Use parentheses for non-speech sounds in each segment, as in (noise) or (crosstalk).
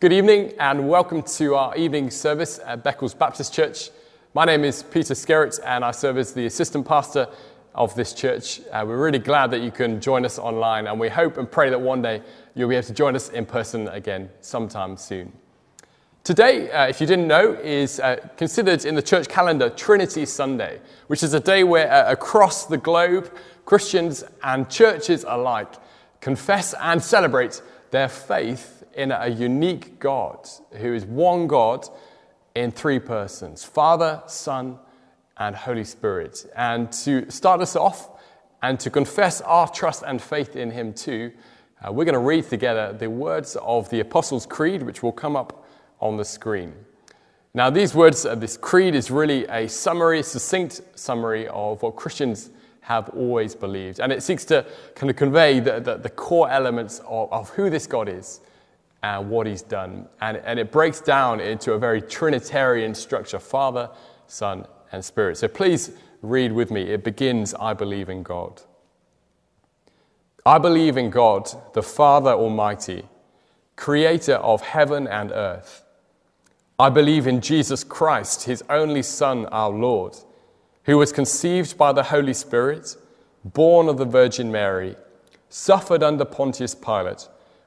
Good evening and welcome to our evening service at Beccles Baptist Church. My name is Peter Skerratt and I serve as the assistant pastor of this church. Uh, we're really glad that you can join us online and we hope and pray that one day you'll be able to join us in person again sometime soon. Today, uh, if you didn't know, is uh, considered in the church calendar Trinity Sunday, which is a day where uh, across the globe, Christians and churches alike confess and celebrate their faith in a unique God who is one God in three persons Father, Son, and Holy Spirit. And to start us off and to confess our trust and faith in Him too, uh, we're going to read together the words of the Apostles' Creed, which will come up on the screen. Now, these words, uh, this creed is really a summary, succinct summary of what Christians have always believed. And it seeks to kind of convey the, the, the core elements of, of who this God is and what he's done. And, and it breaks down into a very Trinitarian structure Father, Son, and Spirit. So please read with me. It begins I believe in God. I believe in God, the Father Almighty, creator of heaven and earth. I believe in Jesus Christ, his only Son, our Lord, who was conceived by the Holy Spirit, born of the Virgin Mary, suffered under Pontius Pilate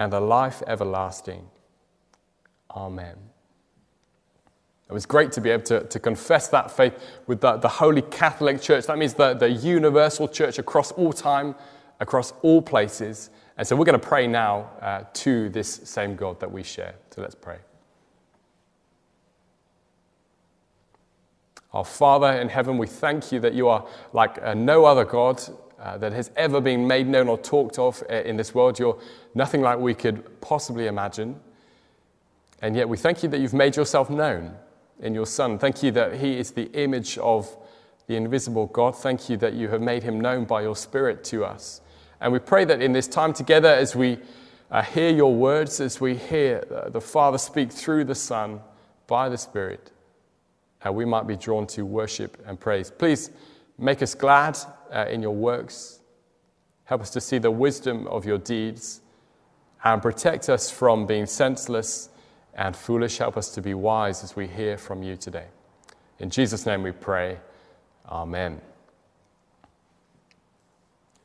and the life everlasting. Amen. It was great to be able to, to confess that faith with the, the Holy Catholic Church. That means the, the universal church across all time, across all places. And so we're going to pray now uh, to this same God that we share. So let's pray. Our Father in heaven, we thank you that you are like uh, no other God uh, that has ever been made known or talked of uh, in this world. You're nothing like we could possibly imagine. And yet we thank you that you've made yourself known in your Son. Thank you that He is the image of the invisible God. Thank you that you have made Him known by your Spirit to us. And we pray that in this time together, as we uh, hear your words, as we hear uh, the Father speak through the Son by the Spirit, uh, we might be drawn to worship and praise. Please make us glad uh, in your works. Help us to see the wisdom of your deeds and protect us from being senseless and foolish. Help us to be wise as we hear from you today. In Jesus' name we pray. Amen.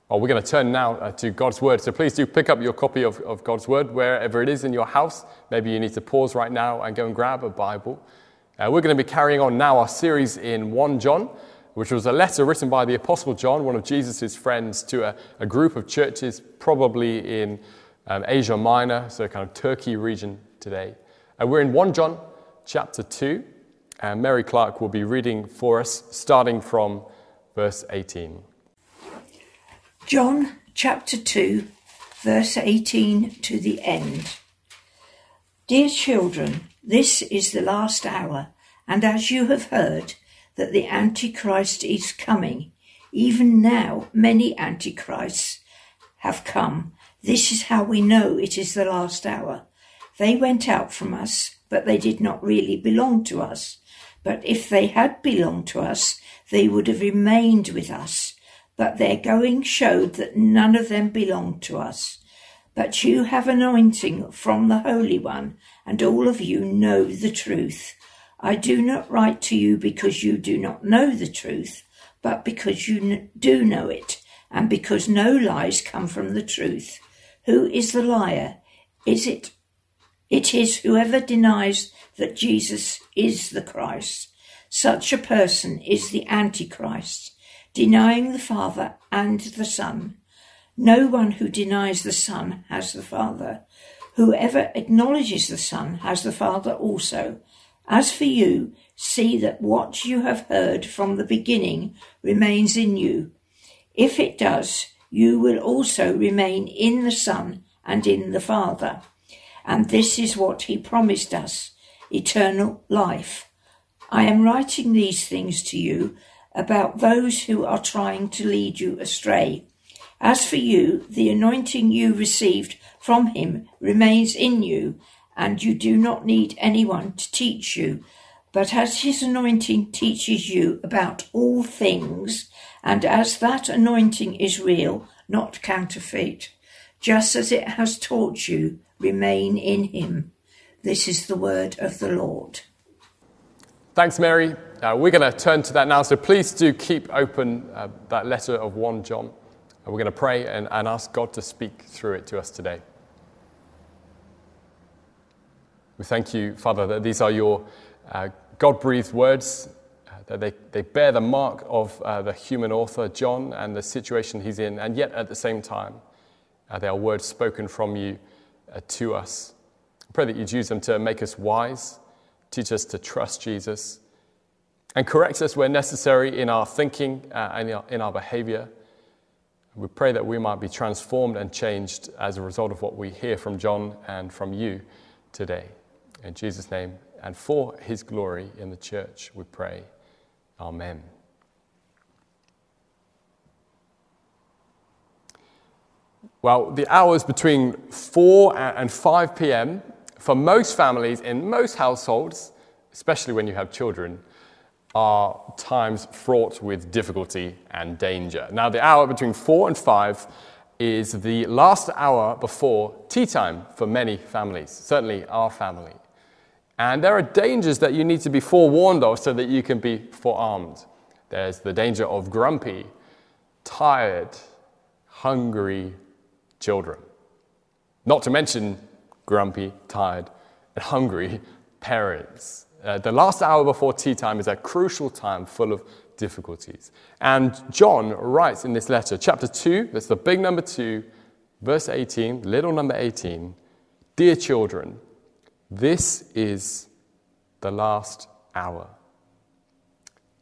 Well, we're going to turn now uh, to God's Word. So please do pick up your copy of, of God's Word wherever it is in your house. Maybe you need to pause right now and go and grab a Bible. Uh, we're going to be carrying on now our series in 1 John which was a letter written by the Apostle John, one of Jesus' friends, to a, a group of churches, probably in um, Asia Minor, so kind of Turkey region today. And we're in 1 John chapter 2, and Mary Clark will be reading for us, starting from verse 18. John chapter 2, verse 18 to the end. Dear children, this is the last hour, and as you have heard, that the Antichrist is coming. Even now, many Antichrists have come. This is how we know it is the last hour. They went out from us, but they did not really belong to us. But if they had belonged to us, they would have remained with us. But their going showed that none of them belonged to us. But you have anointing from the Holy One, and all of you know the truth. I do not write to you because you do not know the truth, but because you do know it, and because no lies come from the truth. Who is the liar? Is it? It is whoever denies that Jesus is the Christ. Such a person is the Antichrist, denying the Father and the Son. No one who denies the Son has the Father. Whoever acknowledges the Son has the Father also. As for you, see that what you have heard from the beginning remains in you. If it does, you will also remain in the Son and in the Father. and this is what he promised us eternal life. I am writing these things to you about those who are trying to lead you astray. As for you, the anointing you received from him remains in you, and you do not need anyone to teach you. But as his anointing teaches you about all things, and as that anointing is real, not counterfeit, just as it has taught you, remain in him. This is the word of the Lord. Thanks, Mary. Uh, we're going to turn to that now, so please do keep open uh, that letter of 1 John. We're going to pray and, and ask God to speak through it to us today. We thank you, Father, that these are your uh, God breathed words, uh, that they, they bear the mark of uh, the human author, John, and the situation he's in, and yet at the same time, uh, they are words spoken from you uh, to us. I pray that you'd use them to make us wise, teach us to trust Jesus, and correct us where necessary in our thinking uh, and in our, in our behavior. We pray that we might be transformed and changed as a result of what we hear from John and from you today. In Jesus' name, and for his glory in the church, we pray. Amen. Well, the hours between 4 and 5 p.m. for most families in most households, especially when you have children, are times fraught with difficulty and danger. Now, the hour between 4 and 5 is the last hour before tea time for many families, certainly our family. And there are dangers that you need to be forewarned of so that you can be forearmed. There's the danger of grumpy, tired, hungry children. Not to mention grumpy, tired, and hungry parents. Uh, the last hour before tea time is a crucial time full of difficulties. And John writes in this letter, chapter 2, that's the big number 2, verse 18, little number 18 Dear children, this is the last hour.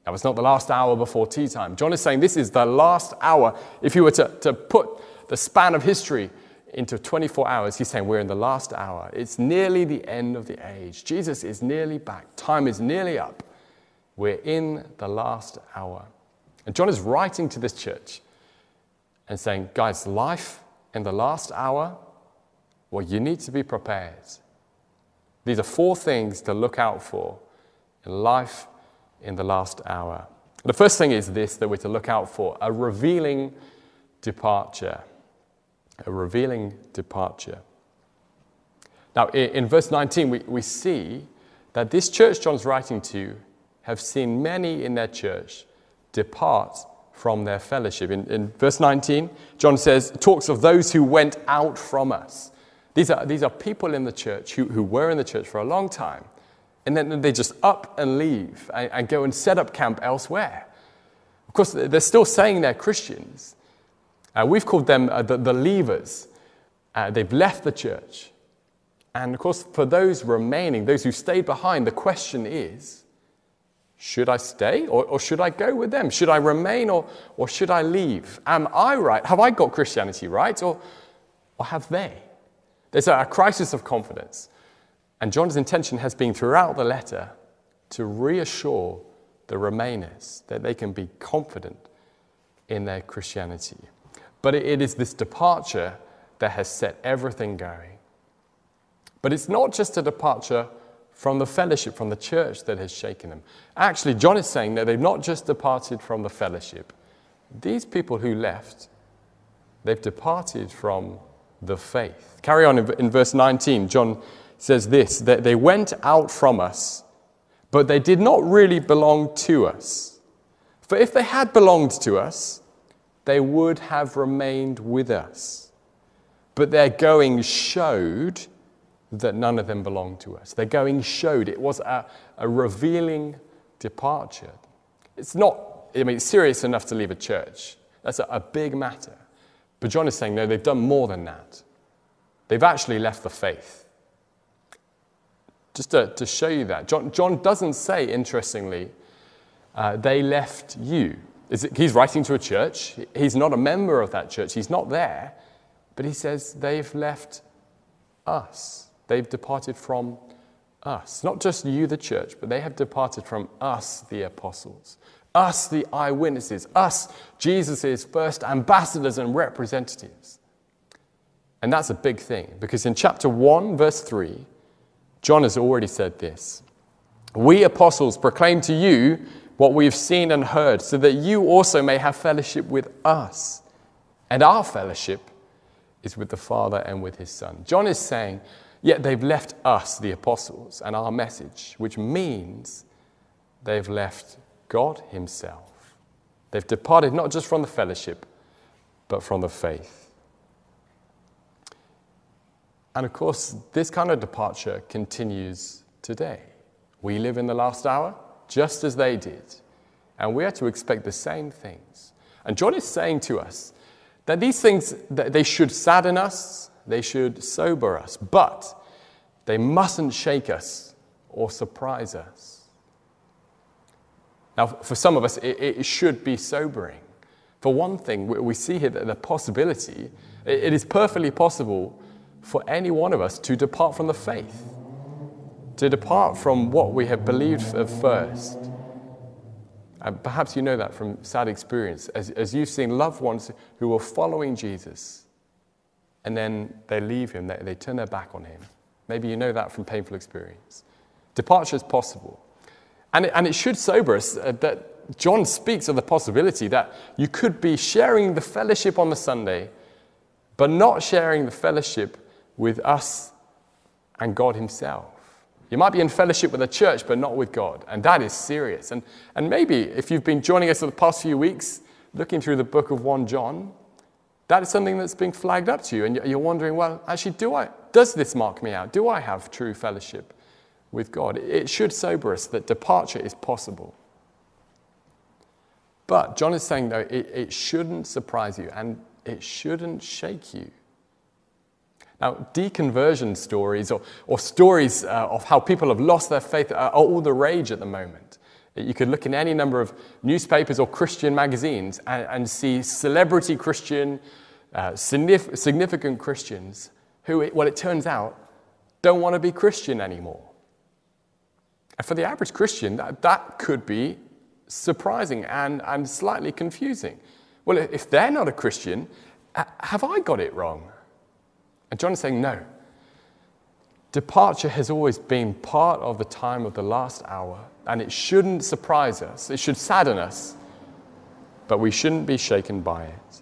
Now, it's not the last hour before tea time. John is saying this is the last hour. If you were to, to put the span of history into 24 hours, he's saying we're in the last hour. It's nearly the end of the age. Jesus is nearly back. Time is nearly up. We're in the last hour. And John is writing to this church and saying, guys, life in the last hour, well, you need to be prepared. These are four things to look out for in life in the last hour. The first thing is this that we're to look out for a revealing departure. A revealing departure. Now, in, verse 19, we, we see that this church John's writing to have seen many in their church depart from their fellowship. In, in verse 19, John says, talks of those who went out from us. These are, these are people in the church who, who were in the church for a long time, and then they just up and leave and, and go and set up camp elsewhere. Of course, they're still saying they're Christians. Uh, we've called them uh, the, the leavers. Uh, they've left the church. And of course, for those remaining, those who stayed behind, the question is should I stay or, or should I go with them? Should I remain or, or should I leave? Am I right? Have I got Christianity right or, or have they? There's a crisis of confidence. And John's intention has been throughout the letter to reassure the Remainers that they can be confident in their Christianity. But it is this departure that has set everything going. But it's not just a departure from the fellowship, from the church that has shaken them. Actually, John is saying that they've not just departed from the fellowship. These people who left, they've departed from the faith. Carry on in, in verse 19. John says this that they went out from us, but they did not really belong to us. For if they had belonged to us, they would have remained with us. But their going showed that none of them belonged to us. Their going showed it was a, a revealing departure. It's not, I mean, it's serious enough to leave a church. That's a, a big matter. But John is saying, no, they've done more than that. They've actually left the faith. Just to, to show you that, John, John doesn't say, interestingly, uh, they left you. It, he's writing to a church. He's not a member of that church. He's not there. But he says, they've left us. they've departed from us. Not just you, the church, but they have departed from us, the apostles, us, the eyewitnesses, us, Jesus' first ambassadors and representatives. And that's a big thing because in chapter 1, verse 3, John has already said this We apostles proclaim to you what we've seen and heard, so that you also may have fellowship with us. And our fellowship is with the Father and with his Son. John is saying, Yet they've left us, the apostles, and our message, which means they've left God Himself. They've departed not just from the fellowship, but from the faith. And of course, this kind of departure continues today. We live in the last hour just as they did, and we are to expect the same things. And John is saying to us that these things they should sadden us, they should sober us, but they mustn't shake us or surprise us. Now, for some of us, it, it should be sobering. For one thing, we see here that the possibility, it is perfectly possible for any one of us to depart from the faith, to depart from what we have believed at first. And perhaps you know that from sad experience, as, as you've seen loved ones who were following Jesus and then they leave him, they, they turn their back on him. Maybe you know that from painful experience. Departure is possible. And it, and it should sober us uh, that John speaks of the possibility that you could be sharing the fellowship on the Sunday, but not sharing the fellowship with us and God Himself. You might be in fellowship with a church, but not with God. And that is serious. And, and maybe if you've been joining us for the past few weeks, looking through the book of 1 John, that is something that's being flagged up to you. And you're wondering, well, actually, do I, does this mark me out? Do I have true fellowship with God? It should sober us that departure is possible. But John is saying, though, it, it shouldn't surprise you and it shouldn't shake you. Now, deconversion stories or, or stories uh, of how people have lost their faith are all the rage at the moment. You could look in any number of newspapers or Christian magazines and, and see celebrity Christian, uh, significant Christians who, well, it turns out, don't want to be Christian anymore. And for the average Christian, that, that could be surprising and, and slightly confusing. Well, if they're not a Christian, have I got it wrong? And John is saying, no. Departure has always been part of the time of the last hour, and it shouldn't surprise us. It should sadden us, but we shouldn't be shaken by it.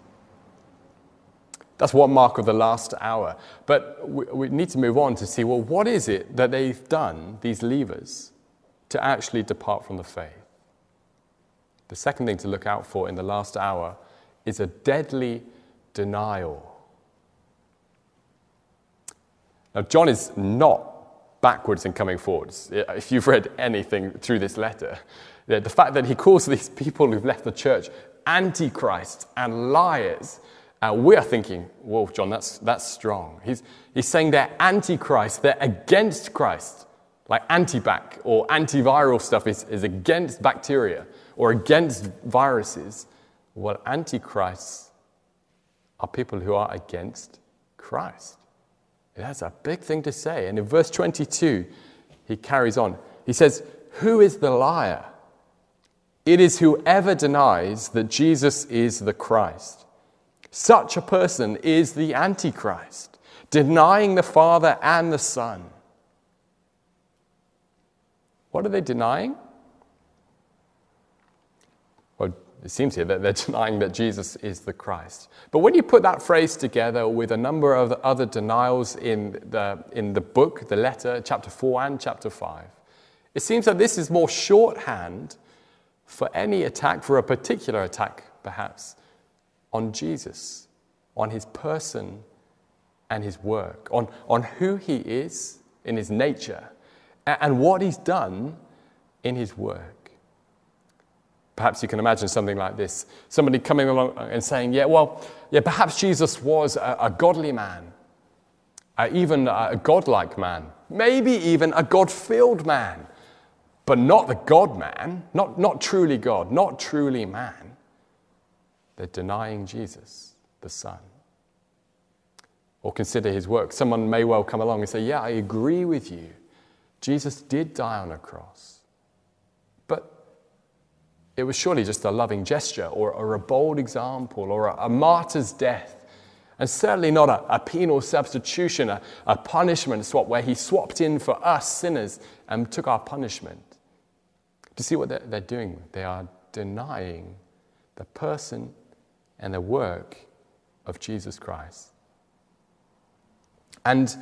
That's one mark of the last hour. But we, we need to move on to see well, what is it that they've done, these leavers, to actually depart from the faith? The second thing to look out for in the last hour is a deadly denial. Now, John is not backwards in coming forwards. If you've read anything through this letter, the fact that he calls these (laughs) people who've left the church antichrists and liars, uh, we are thinking, whoa, John, that's, that's strong. He's, he's saying they're antichrist, they're against Christ. Like antibac or antiviral stuff is, is against bacteria or against viruses. Well, antichrists are people who are against Christ. That's a big thing to say. And in verse 22, he carries on. He says, Who is the liar? It is whoever denies that Jesus is the Christ. Such a person is the Antichrist, denying the Father and the Son. What are they denying? Well, it seems here that they're (laughs) denying that Jesus is the Christ. But when you put that phrase together with a number of other denials in the, in the book, the letter, chapter 4 and chapter 5, it seems that this is more shorthand for any attack, for a particular attack, perhaps, on Jesus, on his person and his work, on, on who he is in his nature, and what he's done in his work. Perhaps you can imagine something like this somebody coming along and saying, Yeah, well, yeah, perhaps Jesus was a, a godly man, even a godlike man, maybe even a God filled man, but not the God man, not, not truly God, not truly man. They're denying Jesus, the Son. or consider his work. Someone may well come along and say, Yeah, I agree with you. Jesus did die on a cross. But it was surely just a loving gesture or, or a bold example or a, a martyr's death. And certainly not a, a penal substitution, a, a punishment swap where he swapped in for us sinners and took our punishment. Do you see what they're, they're doing? They are denying the person and the work of Jesus Christ. And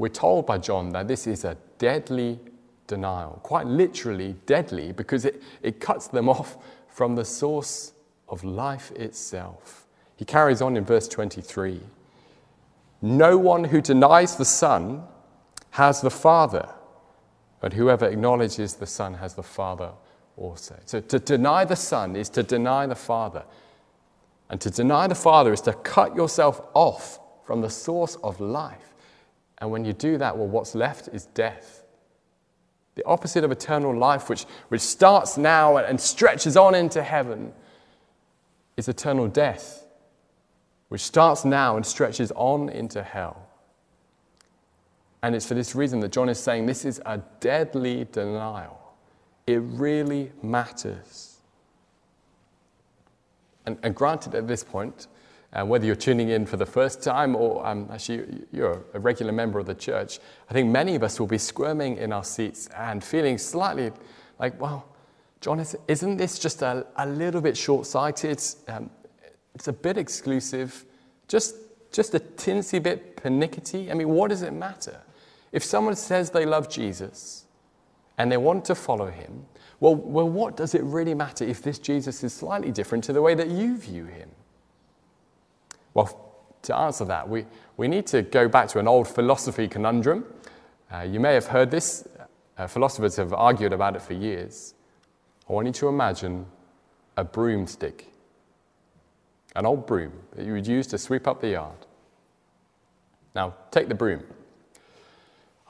we're told by John that this is a deadly denial, quite literally deadly, because it, it cuts them off from the source of life itself. He carries on in verse 23 No one who denies the Son has the Father, but whoever acknowledges the Son has the Father also. So to deny the Son is to deny the Father. And to deny the Father is to cut yourself off from the source of life. And when you do that, well, what's left is death. The opposite of eternal life, which, which starts now and stretches on into heaven, is eternal death, which starts now and stretches on into hell. And it's for this reason that John is saying this is a deadly denial. It really matters. And, and granted, at this point, uh, whether you're tuning in for the first time or um, actually you're a regular member of the church, I think many of us will be squirming in our seats and feeling slightly like, well, John, isn't this just a, a little bit short sighted? Um, it's a bit exclusive, just, just a tinsy bit pernickety. I mean, what does it matter? If someone says they love Jesus and they want to follow him, well, well, what does it really matter if this Jesus is slightly different to the way that you view him? Well, to answer that, we, we need to go back to an old philosophy conundrum. Uh, you may have heard this, uh, philosophers have argued about it for years. I want you to imagine a broomstick, an old broom that you would use to sweep up the yard. Now, take the broom.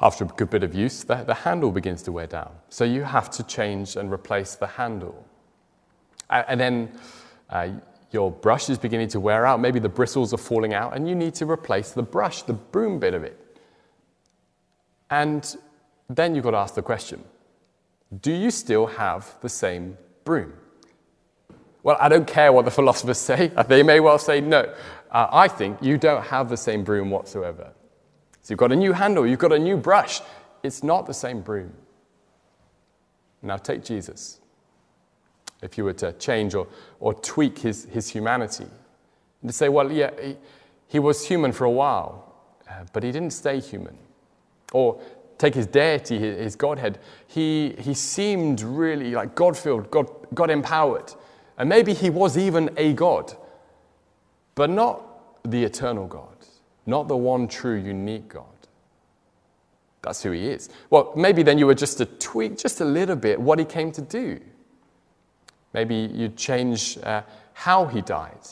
After a good bit of use, the, the handle begins to wear down. So you have to change and replace the handle. And, and then uh, your brush is beginning to wear out. Maybe the bristles are falling out, and you need to replace the brush, the broom bit of it. And then you've got to ask the question Do you still have the same broom? Well, I don't care what the (laughs) philosophers say. (laughs) They may well say no. Uh, I think you don't have the same broom whatsoever. So you've got a new handle, you've got a new brush. It's not the same broom. Now take Jesus. If you were to change or, or tweak his, his humanity, and to say, well, yeah, he, he was human for a while, uh, but he didn't stay human. Or take his deity, his, his Godhead, he, he seemed really like God filled, God, God empowered. And maybe he was even a God, but not the eternal God not the one true, unique God. That's who he is. Well, maybe then you were just to tweak just a little bit what he came to do. Maybe you'd change uh, how he died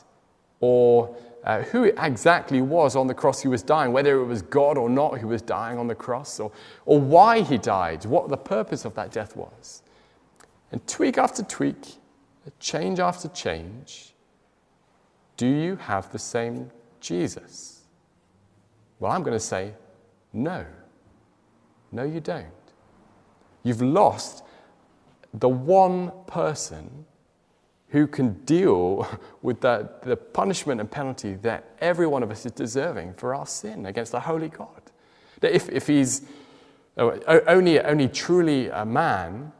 or uh, who exactly was on the cross he was dying, whether it was God or not who was dying on the cross, or, or why he died, what the purpose of that death was. And tweak after tweak, change after change, do you have the same Jesus? Well, I'm going to say, no. No, you don't. You've lost the one person who can deal (laughs) with the, the punishment and penalty that every one of us is deserving for our sin against the holy God. That if, if he's oh, only, only truly a man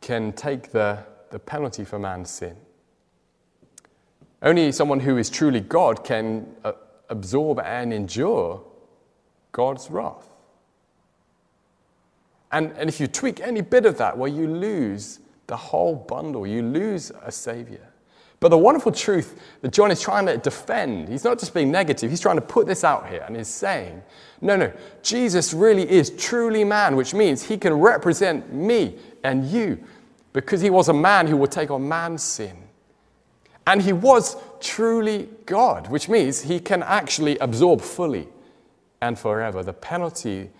can take the, the penalty for man's sin. Only someone who is truly God can uh, absorb and endure God's wrath. And, and if you tweak any bit of that, well, you lose the whole bundle. You lose a Savior. But the wonderful truth that John is trying to defend, he's not just being negative, he's trying to put this out here and he's saying, no, no, Jesus really is truly man, which means he can represent me and you because he was a man who would take on man's sin. And he was truly God, which means he can actually absorb fully and forever the penalty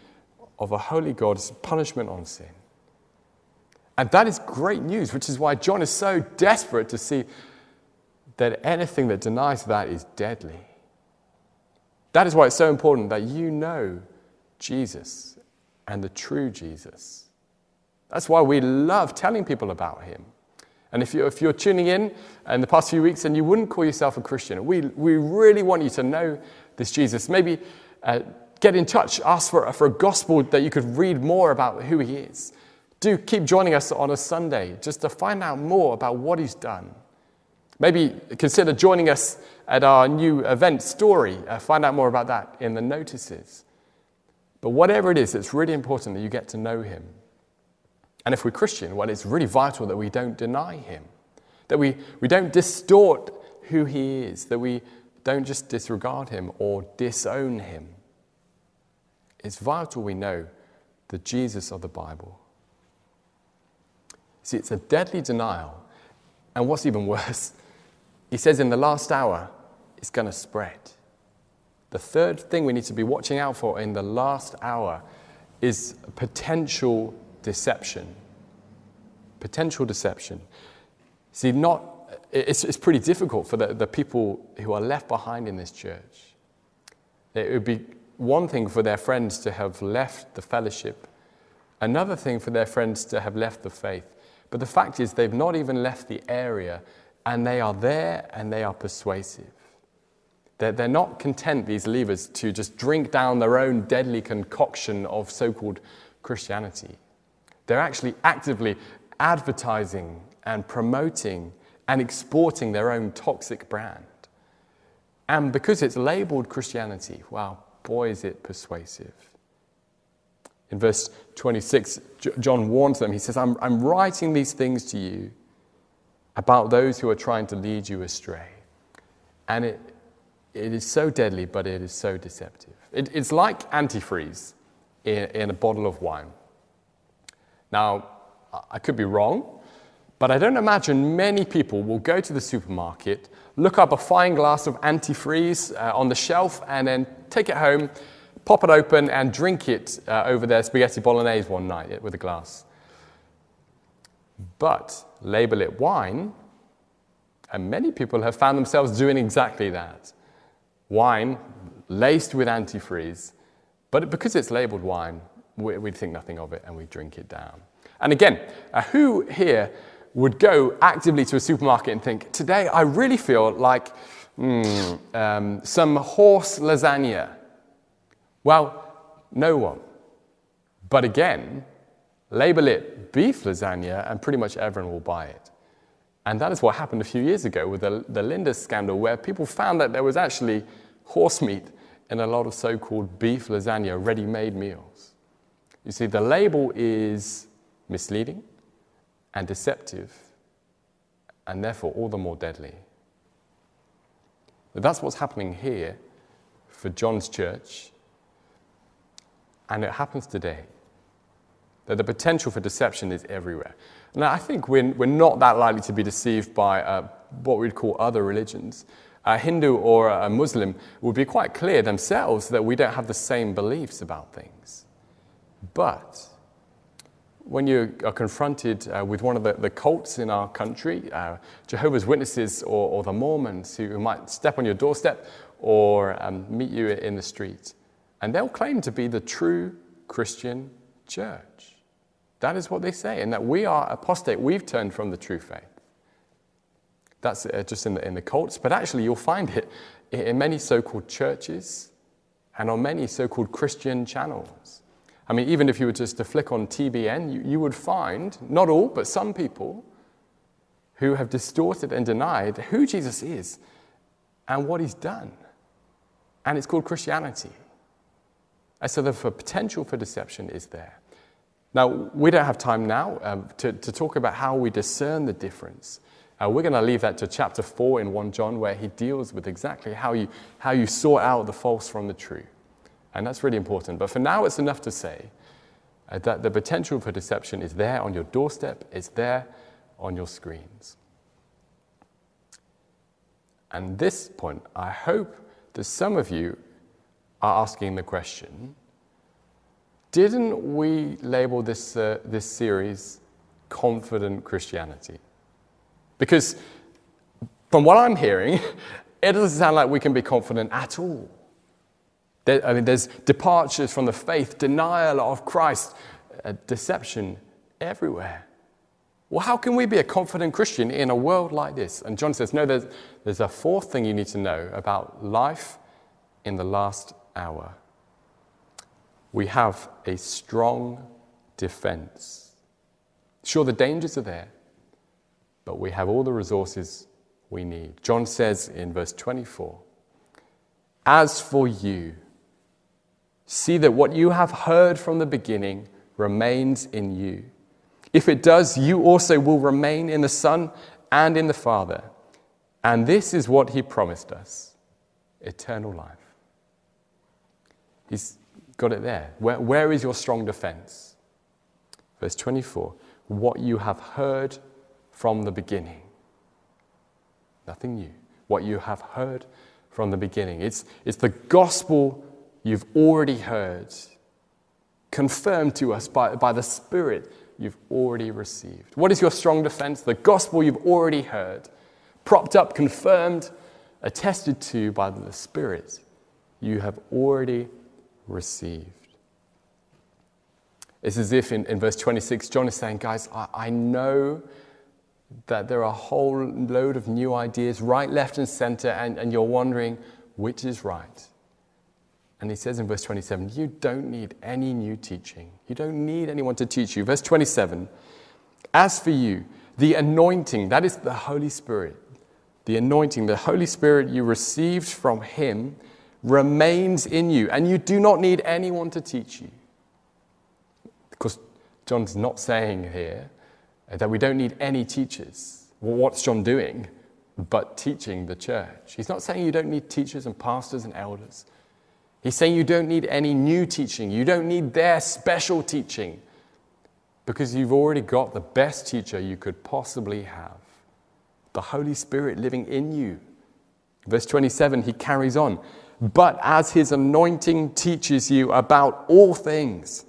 of a holy God's punishment on sin. And that is great news, which is why John is so desperate to see that anything that denies that is deadly. That is why it's so important that you know Jesus and the true Jesus. That's why we love telling people about him. And if you're, if you're tuning in in the past few weeks and you wouldn't call yourself a Christian, we, we really want you to know this Jesus. Maybe uh, get in touch, ask for, for a gospel that you could read more about who he is. Do keep joining us on a Sunday just to find out more about what he's done. Maybe consider joining us at our new event story. Uh, find out more about that in the notices. But whatever it is, it's really important that you get to know him. And if we're Christian, well, it's really vital that we don't deny him, that we, we don't distort who he is, that we don't just disregard him or disown him. It's vital we know the Jesus of the Bible. See, it's a deadly denial. And what's even worse, he says in the last hour, it's going to spread. The third thing we need to be watching out for in the last hour is potential deception. Potential deception. See, not, it's, it's pretty difficult for the, the people who are left behind in this church. It would be one thing for their friends to have left the fellowship, another thing for their friends to have left the faith. But the fact is, they've not even left the area, and they are there and they are persuasive. They're, they're not content, these leavers, to just drink down their own deadly concoction of so called Christianity. They're actually actively advertising and promoting and exporting their own toxic brand. And because it's labeled Christianity, wow, boy, is it persuasive. In verse 26, John warns them. He says, I'm, I'm writing these things to you about those who are trying to lead you astray. And it, it is so deadly, but it is so deceptive. It, it's like antifreeze in, in a bottle of wine. Now, I could be wrong, but I don't imagine many people will go to the supermarket, look up a fine glass of antifreeze uh, on the shelf, and then take it home, pop it open, and drink it uh, over their spaghetti bolognese one night with a glass. But label it wine, and many people have found themselves doing exactly that wine laced with antifreeze, but because it's labeled wine, we, we think nothing of it and we drink it down. And again, uh, who here would go actively to a supermarket and think, today I really feel like mm, um, some horse lasagna? Well, no one. But again, label it beef lasagna and pretty much everyone will buy it. And that is what happened a few years ago with the, the Linda scandal, where people found that there was actually horse meat in a lot of so called beef lasagna ready made meals. You see, the label is misleading and deceptive, and therefore all the more deadly. But that's what's happening here for John's church, and it happens today. That the potential for deception is everywhere. Now, I think we're, we're not that likely to be deceived by uh, what we'd call other religions a Hindu or a Muslim would be quite clear themselves that we don't have the same beliefs about things. But when you are confronted uh, with one of the, the, cults in our country, uh, Jehovah's Witnesses or, or, the Mormons, who, might step on your doorstep or um, meet you in the street, and they'll claim to be the true Christian church. That is what they say, and that we are apostate. We've turned from the true faith. That's uh, just in the, in the cults, but actually you'll find it in many so called churches and on many so called Christian channels. I mean, even if you were just to flick on TBN, you, you would find, not all, but some people who have distorted and denied who Jesus is and what he's done. And it's called Christianity. And so the potential for deception is there. Now, we don't have time now um, to, to talk about how we discern the difference uh, we're going to leave that to chapter 4 in 1 John, where he deals with exactly how you, how you sort out the false from the true. And that's really important. But for now, it's enough to say uh, that the potential for deception is there on your doorstep, it's there on your screens. And this point, I hope that some of you are asking the question didn't we label this, uh, this series Confident Christianity? Because from what I'm hearing, (laughs) it doesn't sound like we can be confident at all. There, I mean, there's departures from the faith, denial of Christ, uh, deception everywhere. Well, how can we be a confident Christian in a world like this? And John says, no, there's, there's a fourth thing you need to know about life in the last hour. We have a strong defense. Sure, the dangers are there, but we have all the resources we need. John says in verse 24, As for you, see that what you have heard from the beginning remains in you. If it does, you also will remain in the Son and in the Father. And this is what he promised us eternal life. He's got it there. Where, where is your strong defense? Verse 24 What you have heard from the beginning. Nothing new. What you have heard from the beginning. It's, it's the gospel you've already heard, confirmed to us by, by the Spirit you've already received. What is your strong defense? The gospel you've already heard, propped up, confirmed, attested to by the Spirit you have already received. It's as if in, in verse 26, John is saying, Guys, I, I know that there are a whole load of new ideas, right, left, and center, and, and you're wondering which is right. And he says in verse 27, You don't need any new teaching. You don't need anyone to teach you. Verse 27, As for you, the anointing, that is the Holy Spirit, the anointing, the Holy Spirit you received from him remains in you, and you do not need anyone to teach you. Because John's not saying here that we don't need any teachers. Well, what's John doing? But teaching the church. He's not saying you don't need teachers and pastors and elders. He's saying you don't need any new teaching. You don't need their special teaching because you've already got the best teacher you could possibly have the Holy Spirit living in you. Verse 27, he carries on. But as his anointing teaches you about all things,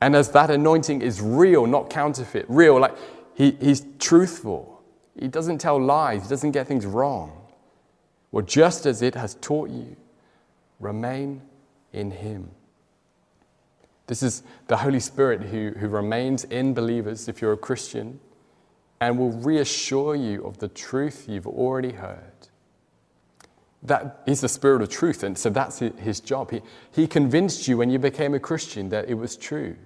and as that anointing is real, not counterfeit, real, like he, he's truthful. He doesn't tell lies, he doesn't get things wrong. Well, just as it has taught you, remain in him. This is the Holy Spirit who, who remains in believers if you're a Christian and will reassure you of the truth you've already heard. That is the spirit of truth, and so that's his job. He, he convinced you when you became a Christian that it was true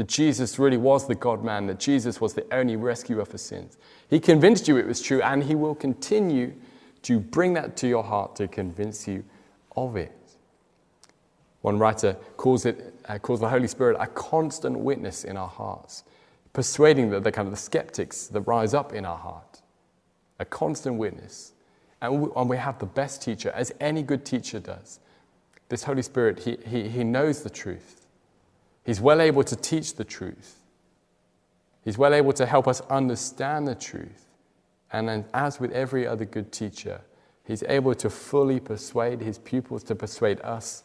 that Jesus really was the God man, that Jesus was the only rescuer for sins. He convinced you it was true, and He will continue to bring that to your heart to convince you of it. One writer calls, it, uh, calls the Holy Spirit a constant witness in our hearts, persuading the, the kind of the skeptics that rise up in our heart. A constant witness. And we, and we have the best teacher, as any good teacher does. This Holy Spirit, he, he, he knows the truth. He's well able to teach the truth. He's well able to help us understand the truth. And then, as with every other good teacher, he's able to fully persuade his pupils, to persuade us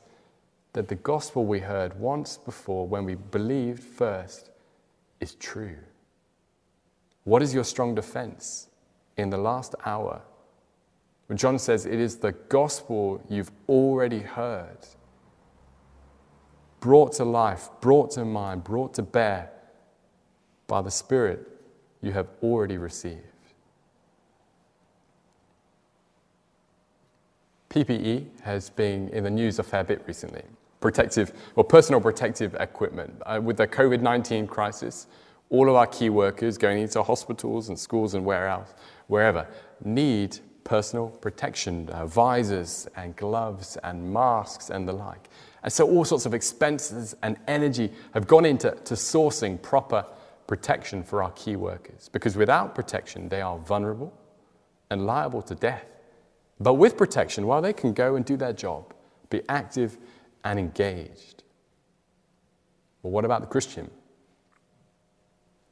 that the gospel we heard once before when we believed first is true. What is your strong defense in the last hour? When John says it is the gospel you've already heard brought to life, brought to mind, brought to bear by the Spirit you have already received. PPE has been in the news a fair bit recently. Protective or personal protective equipment. Uh, with the COVID 19 crisis, all of our key workers going into hospitals and schools and else, wherever need personal protection, uh, visors and gloves and masks and the like. And so all sorts of expenses and energy have gone into to sourcing proper protection for our key workers. Because without protection, they are vulnerable and liable to death. But with protection, well, they can go and do their job, be active and engaged. Well, what about the Christian?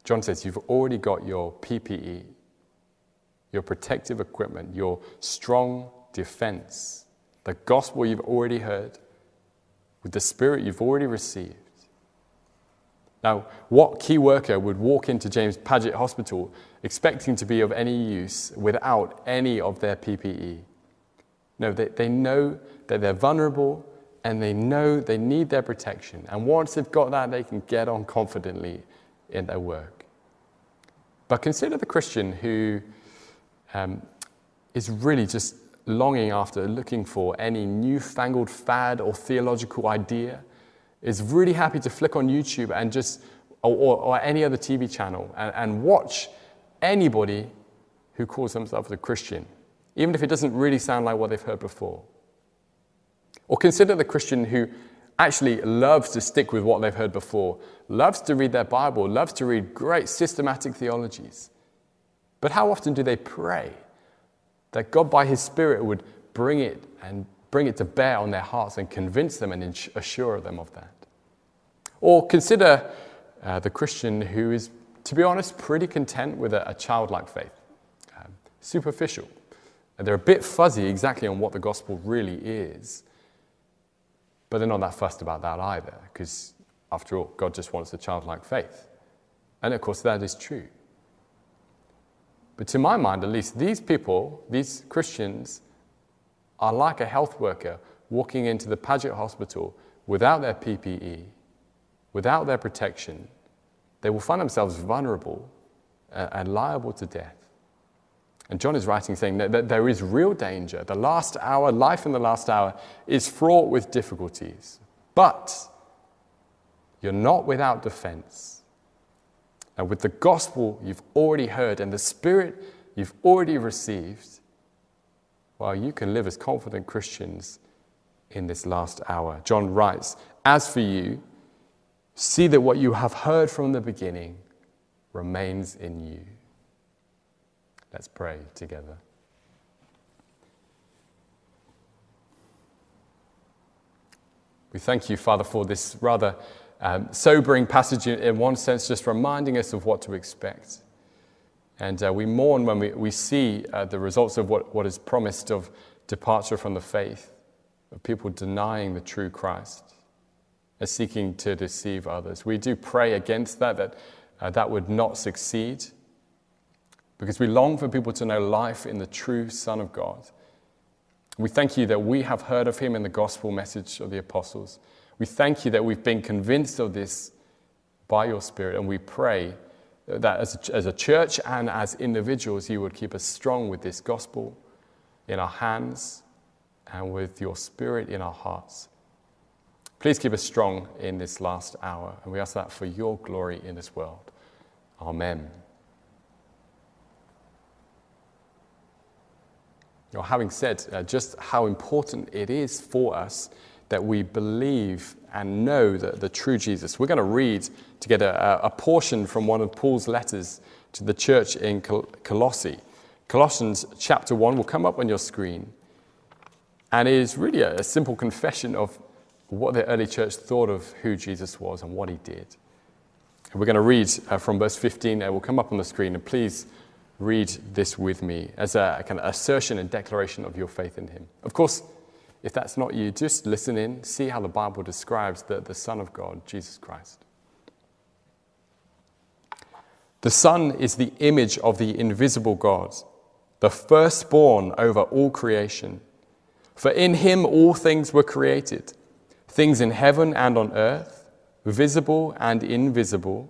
John says you've already got your PPE, your protective equipment, your strong defense, the gospel you've already heard, with the Spirit you've already received. Now, what key worker would walk into James Paget Hospital expecting to be of any use without any of their PPE? No, they, they know that they're vulnerable and they know they need their protection. And once they've got that, they can get on confidently in their work. But consider the Christian who um, is really just longing after, looking for any newfangled fad or theological idea, is really happy to flick on YouTube and just, or, or, or any other TV channel, and, and watch anybody who calls themselves a Christian, even if it doesn't really sound like what they've heard before. Or consider the Christian who actually loves to stick with what they've heard before, loves to read their Bible, loves to read great systematic theologies. But how often do they pray that God, by His Spirit, would bring it and bring it to bear on their hearts and convince them and assure them of that? Or consider uh, the Christian who is, to be honest, pretty content with a, a childlike faith, um, superficial. And they're a bit fuzzy exactly on what the gospel really is. But they're not that fussed about that either, because after all, God just wants a childlike faith. And of course, that is true. But to my mind, at least, these people, these Christians, are like a health worker walking into the Paget Hospital without their PPE, without their protection. They will find themselves vulnerable uh, and liable to death. And John is writing saying that, there is real danger. The last hour, life in the last hour, is fraught with difficulties. But you're not without defense. And with the gospel you've already heard and the Spirit you've already received, well, you can live as confident Christians in this last hour. John writes, As for you, see that what you have heard from the beginning remains in you. Let's pray together. We thank you, Father, for this rather um, sobering passage in one sense, just reminding us of what to expect. And uh, we mourn when we, we see uh, the results of what, what is promised of departure from the faith, of people denying the true Christ and seeking to deceive others. We do pray against that, that uh, that would not succeed because we long for people to know life in the true Son of God. We thank you that we have heard of him in the gospel message of the apostles. We thank you that we've been convinced of this by your Spirit, and we pray that as a, as a church and as individuals, you would keep us strong with this gospel in our hands and with your Spirit in our hearts. Please keep us strong in this last hour, and we ask that for your glory in this world. Amen. Having said uh, just how important it is for us that we believe and know that the true Jesus. We're going to read together a, a portion from one of Paul's letters to the church in Col- Colossae. Colossians chapter 1 will come up on your screen. And it is really a, a simple confession of what the early church thought of who Jesus was and what he did. And we're going to read uh, from verse 15. It will come up on the screen. And please read this with me as a kind of assertion and declaration of your faith in him. Of course, if that's not you, just listen in, see how the Bible describes the, the Son of God, Jesus Christ. The Son is the image of the invisible God, the firstborn over all creation. For in him all things were created, things in heaven and on earth, visible and invisible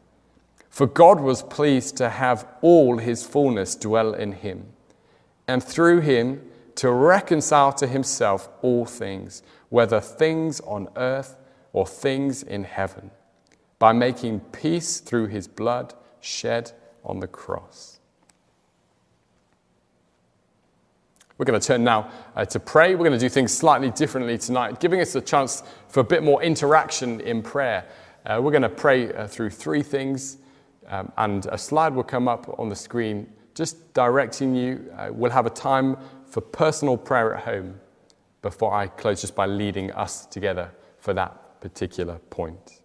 For God was pleased to have all his fullness dwell in him, and through him to reconcile to himself all things, whether things on earth or things in heaven, by making peace through his blood shed on the cross. We're going to turn now uh, to pray. We're going to do things slightly differently tonight, giving us a chance for a bit more interaction in prayer. Uh, we're going to pray uh, through three things. Um, and a slide will come up on the screen just directing you. Uh, we'll have a time for personal prayer at home before I close just by leading us together for that particular point.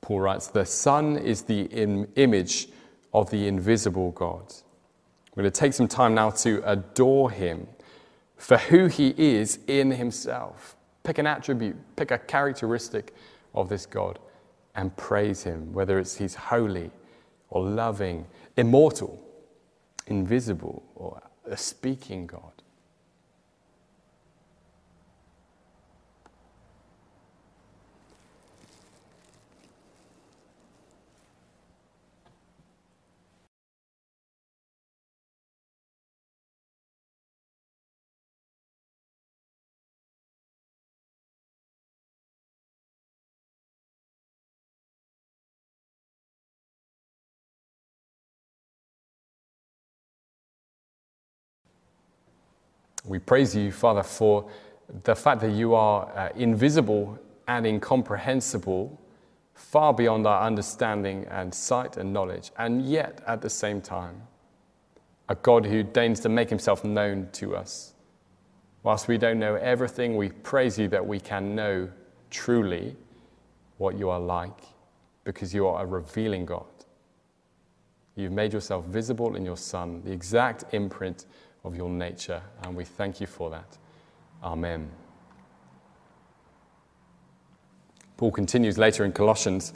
Paul writes, The Son is the Im- image of the invisible God. We're going to take some time now to adore him for who he is in himself. Pick an attribute, pick a characteristic of this God and praise him, whether it's he's holy or loving, immortal, invisible, or a speaking God. We praise you, Father, for the fact that you are uh, invisible and incomprehensible, far beyond our understanding and sight and knowledge, and yet at the same time, a God who deigns to make himself known to us. Whilst we don't know everything, we praise you that we can know truly what you are like because you are a revealing God. You've made yourself visible in your Son, the exact imprint of your nature, and we thank you for that. Amen. Paul continues later in Colossians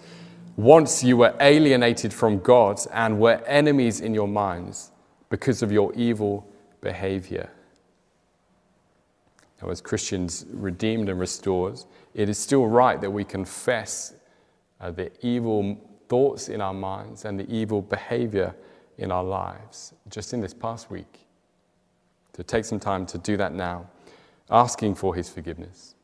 Once you were alienated from God and were enemies in your minds because of your evil behavior. Now, as Christians redeemed and restored, it is still right that we confess uh, the evil thoughts in our minds and the evil behavior in our lives. Just in this past week, to take some time to do that now, asking for his forgiveness.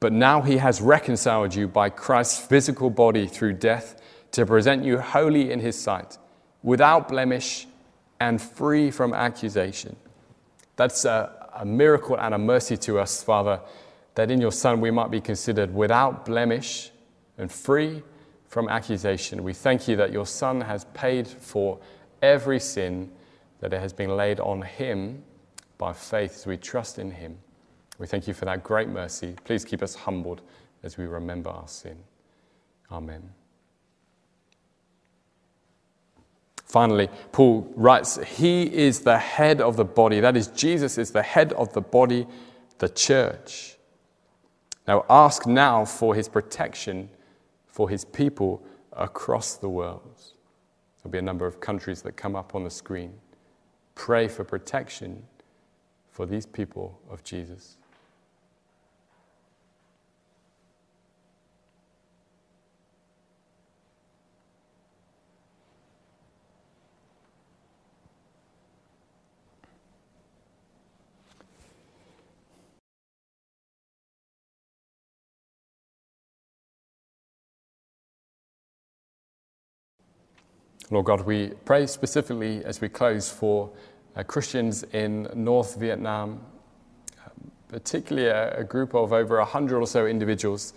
But now he has reconciled you by Christ's physical body through death to present you holy in his sight, without blemish and free from accusation. That's a, a, miracle and a mercy to us, Father, that in your Son we might be considered without blemish and free from accusation. We thank you that your Son has paid for every sin that it has been laid on him by faith as we trust in him. We thank you for that great mercy. Please keep us humbled as we remember our sin. Amen. Finally, Paul writes, He is the head of the body. That is, Jesus is the head of the body, the church. Now, ask now for his protection for his people across the world. There'll be a number of countries that come up on the screen. Pray for protection for these people of Jesus. Lord God, we pray specifically as we close for uh, Christians in North Vietnam, um, particularly a, a, group of over 100 or so individuals.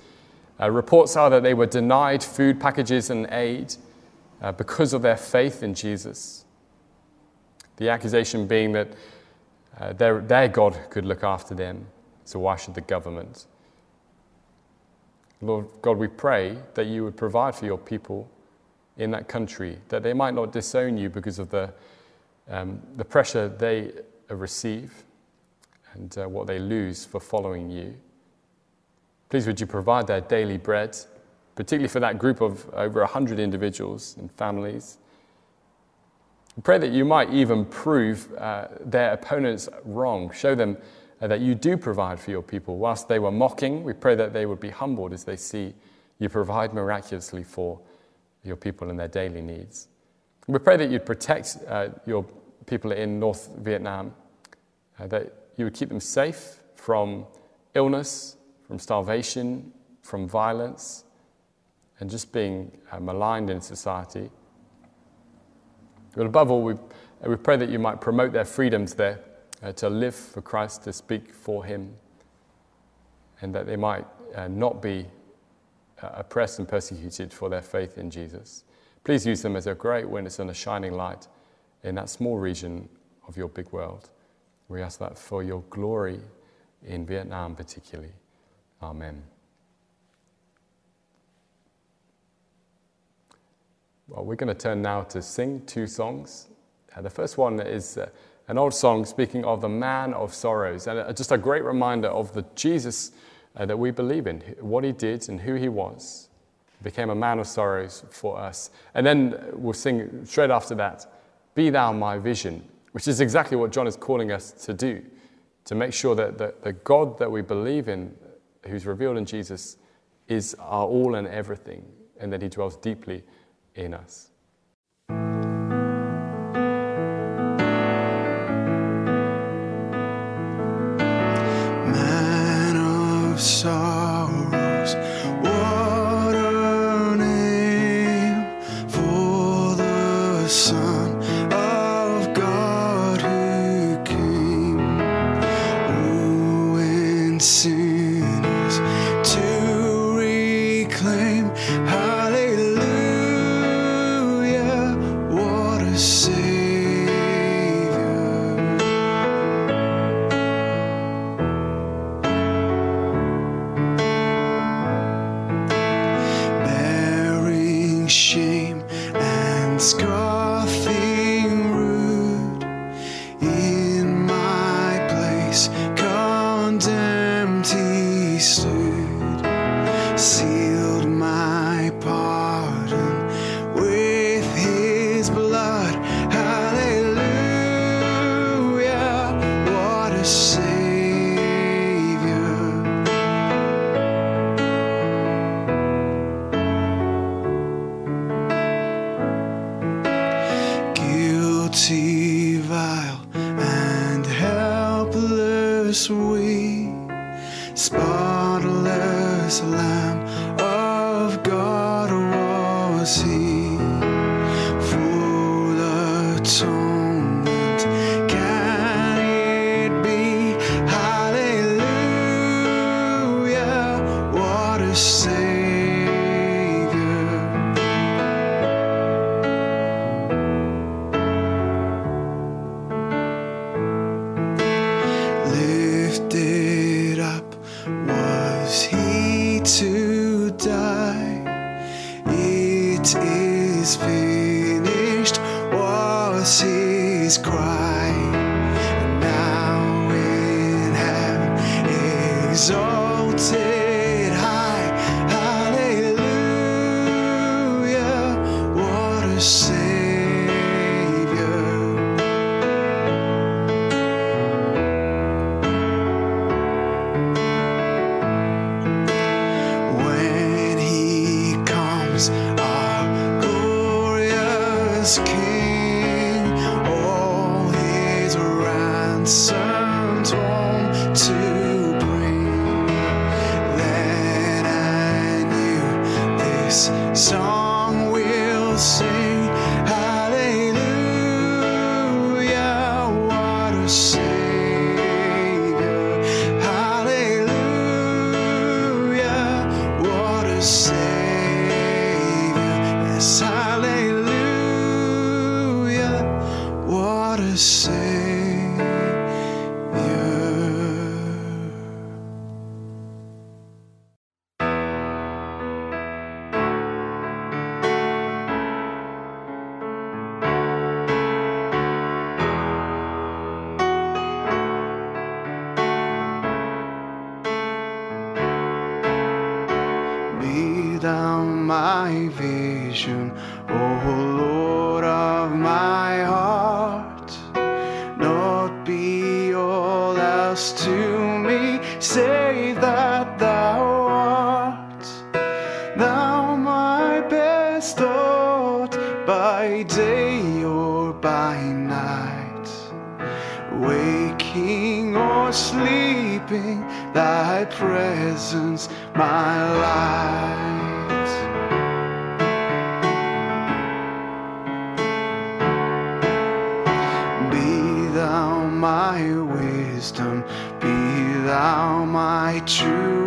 Uh, reports are that they were denied food packages and aid uh, because of their faith in Jesus. The accusation being that uh, their, their God could look after them, so why should the government? Lord God, we pray that you would provide for your people in that country, that they might not disown you because of the, um, the pressure they receive and uh, what they lose for following you. Please, would you provide their daily bread, particularly for that group of over 100 individuals and families? Pray that you might even prove uh, their opponents wrong. Show them uh, that you do provide for your people. Whilst they were mocking, we pray that they would be humbled as they see you provide miraculously for your people and their daily needs. We pray that you'd protect uh, your people in North Vietnam, uh, that you would keep them safe from illness, from starvation, from violence, and just being uh, maligned in society. But above all, we, we pray that you might promote their freedoms there uh, to live for Christ, to speak for Him, and that they might uh, not be uh, oppressed and persecuted for their faith in Jesus. Please use them as a great witness and a shining light in that small region of your big world. We ask that for your glory in Vietnam, particularly. Amen. Well, we're going to turn now to sing two songs. Uh, the first one is uh, an old song speaking of the man of sorrows, and uh, just a great reminder of the Jesus uh, that we believe in, what he did and who he was. Became a man of sorrows for us. And then we'll sing straight after that, Be Thou My Vision, which is exactly what John is calling us to do, to make sure that the, the God that we believe in, who's revealed in Jesus, is our all and everything, and that he dwells deeply in us. Of my vision, O Lord of my heart. Not be all else to me, save that thou art. Thou my best thought by day or by night waking or sleeping, thy presence my light. Thou my true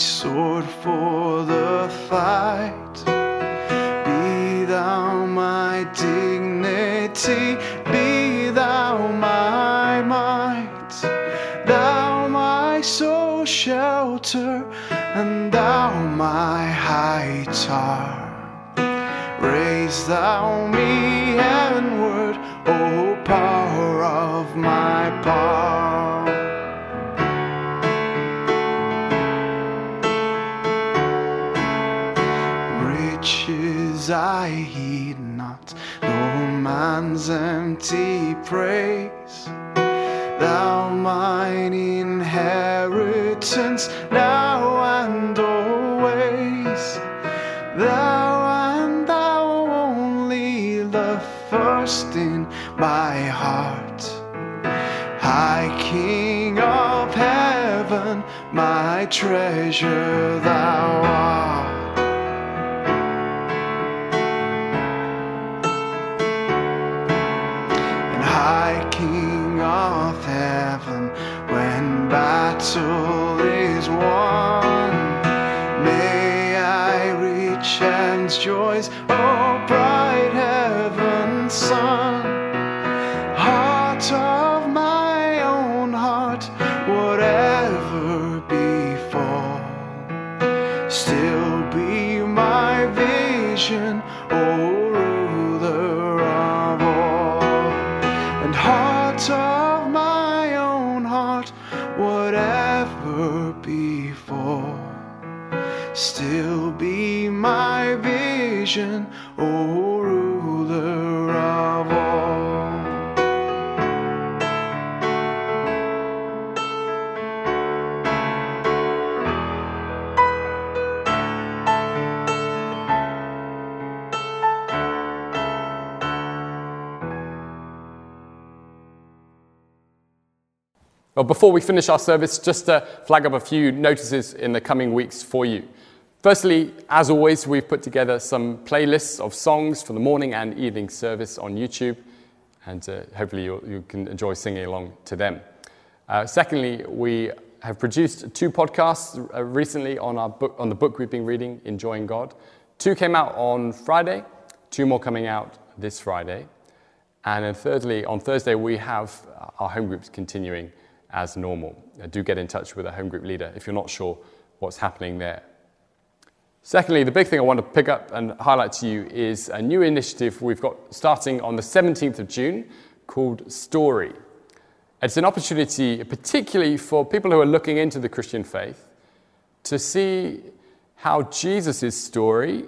sword for the fight. Be thou my dignity, be thou my might. Thou my soul shelter, and thou my high tower. Raise thou me heavenward, empty praise. Thou mine inheritance now and always. Thou and thou only the first in my heart. High King of heaven, my treasure Well, before we finish our service, just to flag up a few notices in the coming weeks for you. Firstly, as always, we've put together some playlists of songs for the morning and evening service on YouTube, and uh, hopefully you can enjoy singing along to them. Uh, secondly, we have produced two podcasts uh, recently on, our book, on the book we've been reading, Enjoying God. Two came out on Friday, two more coming out this Friday. And then thirdly, on Thursday, we have our home groups continuing as normal. Uh, do get in touch with a home group leader if you're not sure what's happening there. Secondly, the big thing I want to pick up and highlight to you is a new initiative we've got starting on the 17th of June called Story. It's an opportunity, particularly for people who are looking into the Christian faith, to see how Jesus' story,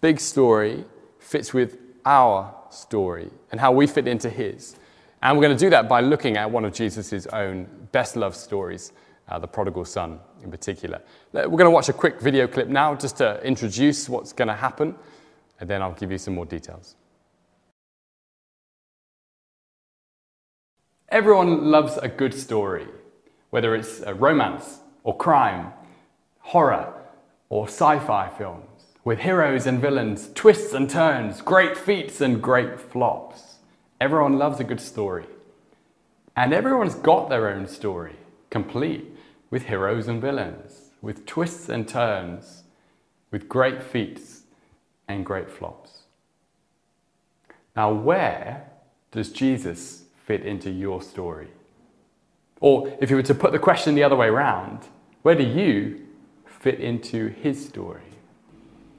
big story, fits with our story and how we fit into his. And we're going to do that by looking at one of Jesus' own best loved stories, uh, the prodigal son in particular. We're going to watch a quick video clip now just to introduce what's going to happen, and then I'll give you some more details. Everyone loves a good story, whether it's a romance or crime, horror or sci fi films, with heroes and villains, twists and turns, great feats and great flops. Everyone loves a good story. And everyone's got their own story, complete with heroes and villains, with twists and turns, with great feats and great flops. Now, where does Jesus fit into your story? Or if you were to put the question the other way around, where do you fit into his story?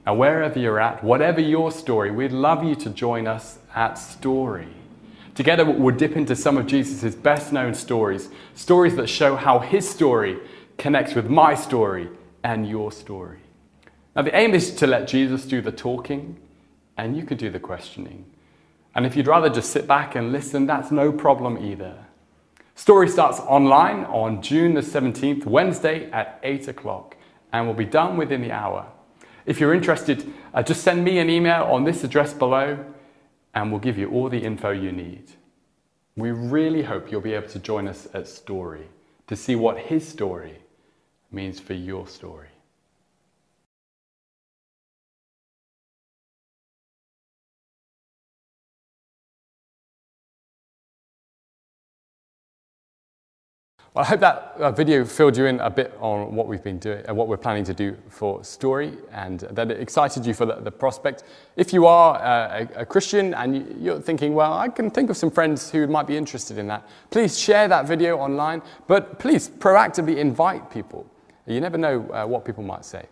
Now, wherever you're at, whatever your story, we'd love you to join us at Story. Together, we'll dip into some of Jesus' best known stories, stories that show how his story connects with my story and your story. Now, the aim is to let Jesus do the talking, and you can do the questioning. And if you'd rather just sit back and listen, that's no problem either. Story starts online on June the 17th, Wednesday at 8 o'clock, and will be done within the hour. If you're interested, uh, just send me an email on this address below, and we'll give you all the info you need. We really hope you'll be able to join us at Story to see what his story means for your story. I hope that uh, video filled you in a bit on what we've been doing and uh, what we're planning to do for Story and that it excited you for the, the prospect. If you are uh, a, a, Christian and you're thinking, well, I can think of some friends who might be interested in that, please share that video online, but please proactively invite people. You never know what people might say.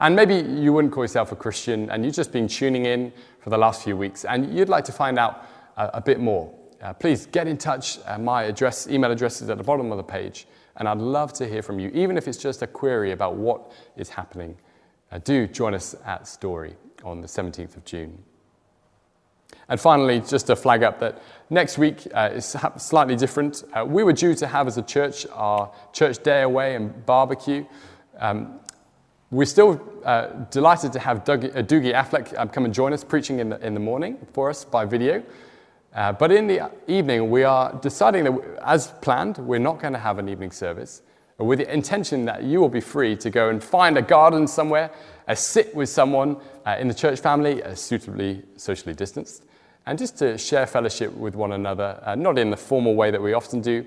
And maybe you wouldn't call yourself a Christian and you've just been tuning in for the last few weeks and you'd like to find out a, a bit more uh, please get in touch. Uh, my address, email address is at the bottom of the page, and I'd love to hear from you, even if it's just a query about what is happening. Uh, do join us at Story on the 17th of June. And finally, just to flag up that next week uh, is slightly different. Uh, we were due to have as a church our church day away and barbecue. Um, we're still uh, delighted to have Doug, uh, Doogie Affleck um, come and join us preaching in the, in the morning for us by video. Uh, but in the evening, we are deciding that, as planned, we're not going to have an evening service with the intention that you will be free to go and find a garden somewhere, uh, sit with someone uh, in the church family, uh, suitably socially distanced, and just to share fellowship with one another, uh, not in the formal way that we often do,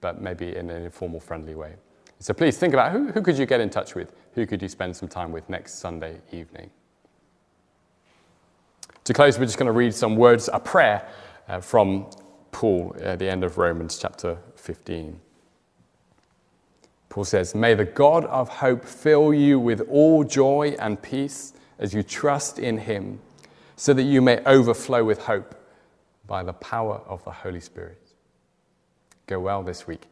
but maybe in an informal, friendly way. So please think about who, who could you get in touch with? Who could you spend some time with next Sunday evening? To close, we're just going to read some words, a prayer uh, from Paul at the end of Romans chapter 15. Paul says, May the God of hope fill you with all joy and peace as you trust in him, so that you may overflow with hope by the power of the Holy Spirit. Go well this week.